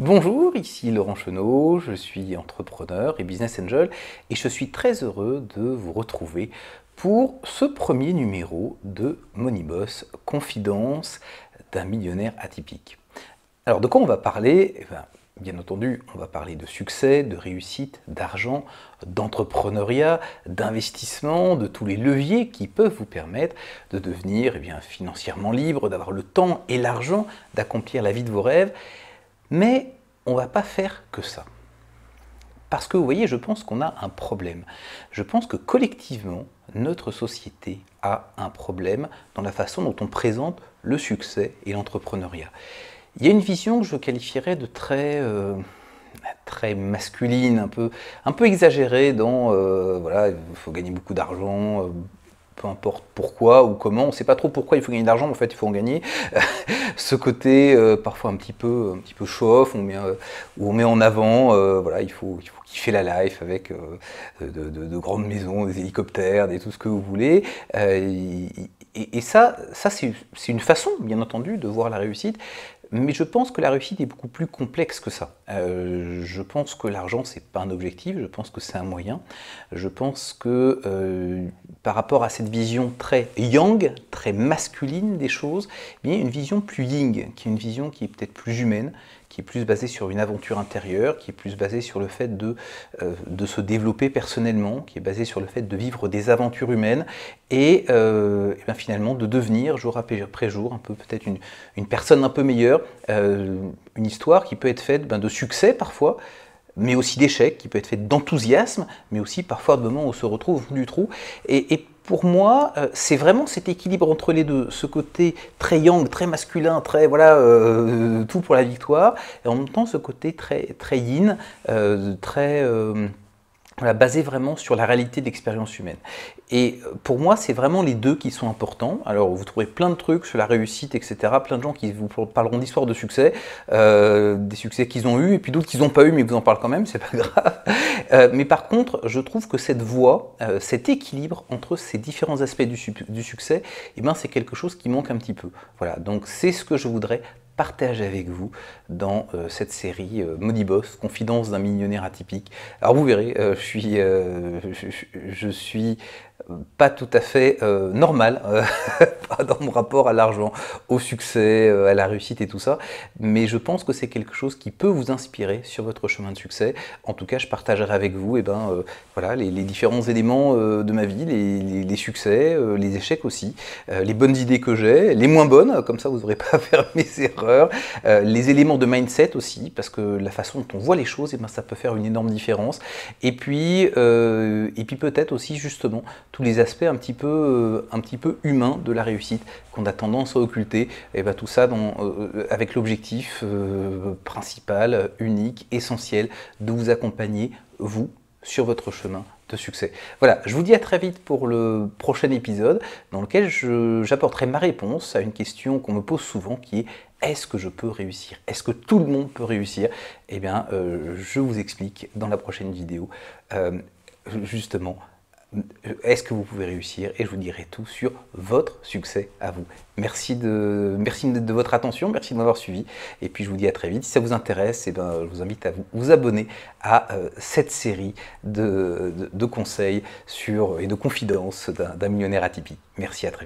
Bonjour, ici Laurent Chenot, je suis entrepreneur et business angel et je suis très heureux de vous retrouver pour ce premier numéro de Moneyboss, confidence d'un millionnaire atypique. Alors de quoi on va parler? Eh ben, Bien entendu, on va parler de succès, de réussite, d'argent, d'entrepreneuriat, d'investissement, de tous les leviers qui peuvent vous permettre de devenir eh financièrement libre, d'avoir le temps et l'argent d'accomplir la vie de vos rêves. Mais on ne va pas faire que ça. Parce que vous voyez, je pense qu'on a un problème. Je pense que collectivement, notre société a un problème dans la façon dont on présente le succès et l'entrepreneuriat. Il y a une vision que je qualifierais de très, euh, très masculine, un peu, un peu exagérée dans, euh, voilà, il faut gagner beaucoup d'argent, euh, peu importe pourquoi ou comment, on ne sait pas trop pourquoi il faut gagner de l'argent, en fait il faut en gagner. Ce côté euh, parfois un petit peu, un petit peu show-off, on met, euh, où on met en avant, euh, voilà, il faut, il faut kiffer la life avec de, grandes maisons, des hélicoptères, des tout ce que vous voulez. Et, et, ça, ça c'est une façon, bien entendu, de voir la réussite. Mais je pense que la réussite est beaucoup plus complexe que ça. Euh, je pense que l'argent, c'est pas un objectif, je pense que c'est un moyen. Je pense que euh, par rapport à cette vision très yang, très masculine des choses, il y a une vision plus ying, qui est une vision qui est peut-être plus humaine, qui est plus basée sur une aventure intérieure, qui est plus basée sur le fait de, euh, se développer personnellement, qui est basée sur le fait de vivre des aventures humaines et, bien finalement de devenir jour après jour un peu peut-être une, personne un peu meilleure euh, une histoire qui peut être faite ben, de succès parfois, mais aussi d'échecs, qui peut être faite d'enthousiasme, mais aussi parfois de moments où on se retrouve au du trou. Pour moi, euh, c'est vraiment cet équilibre entre les deux, ce côté très yang, très masculin, très voilà, euh, tout pour la victoire, et en même temps ce côté très, très yin, très basé vraiment sur la réalité de l'expérience humaine. Et euh, pour moi, c'est vraiment les deux qui sont importants. Alors, vous trouverez plein de trucs sur la réussite, etc. Plein de gens qui vous parleront d'histoires de succès, euh, des succès qu'ils ont eus, et puis d'autres qu'ils n'ont pas eu, mais ils vous en parlent quand même, c'est pas grave. Euh, mais par contre, je trouve que cette voie, cet équilibre entre ces différents aspects du, du succès, eh ben, c'est quelque chose qui manque un petit peu. Voilà, donc c'est ce que je voudrais partage avec vous dans euh, cette série euh, Boss, Confidence d'un millionnaire atypique. Alors vous verrez, euh, je suis, euh, je, suis pas tout à fait normal dans mon rapport à l'argent, au succès, à la réussite et tout ça, mais je pense que c'est quelque chose qui peut vous inspirer sur votre chemin de succès. En tout cas, je partagerai avec vous eh ben, voilà, les, différents éléments de ma vie, les, succès, les échecs aussi, les bonnes idées que j'ai, les moins bonnes, comme ça vous n'aurez pas à faire mes erreurs euh, les éléments de mindset aussi, parce que la façon dont on voit les choses, eh ben, ça peut faire une énorme différence. Et puis, euh, et puis peut-être aussi justement tous les aspects un petit peu, euh, un petit peu humains de la réussite qu'on a tendance à occulter. Et eh ben, tout ça dans, avec l'objectif principal, unique, essentiel, de vous accompagner, vous, sur votre chemin de succès. Voilà, je vous dis à très vite pour le prochain épisode dans lequel j'apporterai ma réponse à une question qu'on me pose souvent qui est est-ce que je peux réussir? Est-ce que tout le monde peut réussir? Eh bien, euh, je vous explique dans la prochaine vidéo euh, justement est-ce que vous pouvez réussir Et je vous dirai tout sur votre succès à vous. Merci de, votre attention, merci de m'avoir suivi. Et puis je vous dis à très vite. Si ça vous intéresse, eh ben, je vous invite à vous, abonner à euh, cette série de, de, conseils sur, et de confidences d'un millionnaire atypique. Merci à très vite.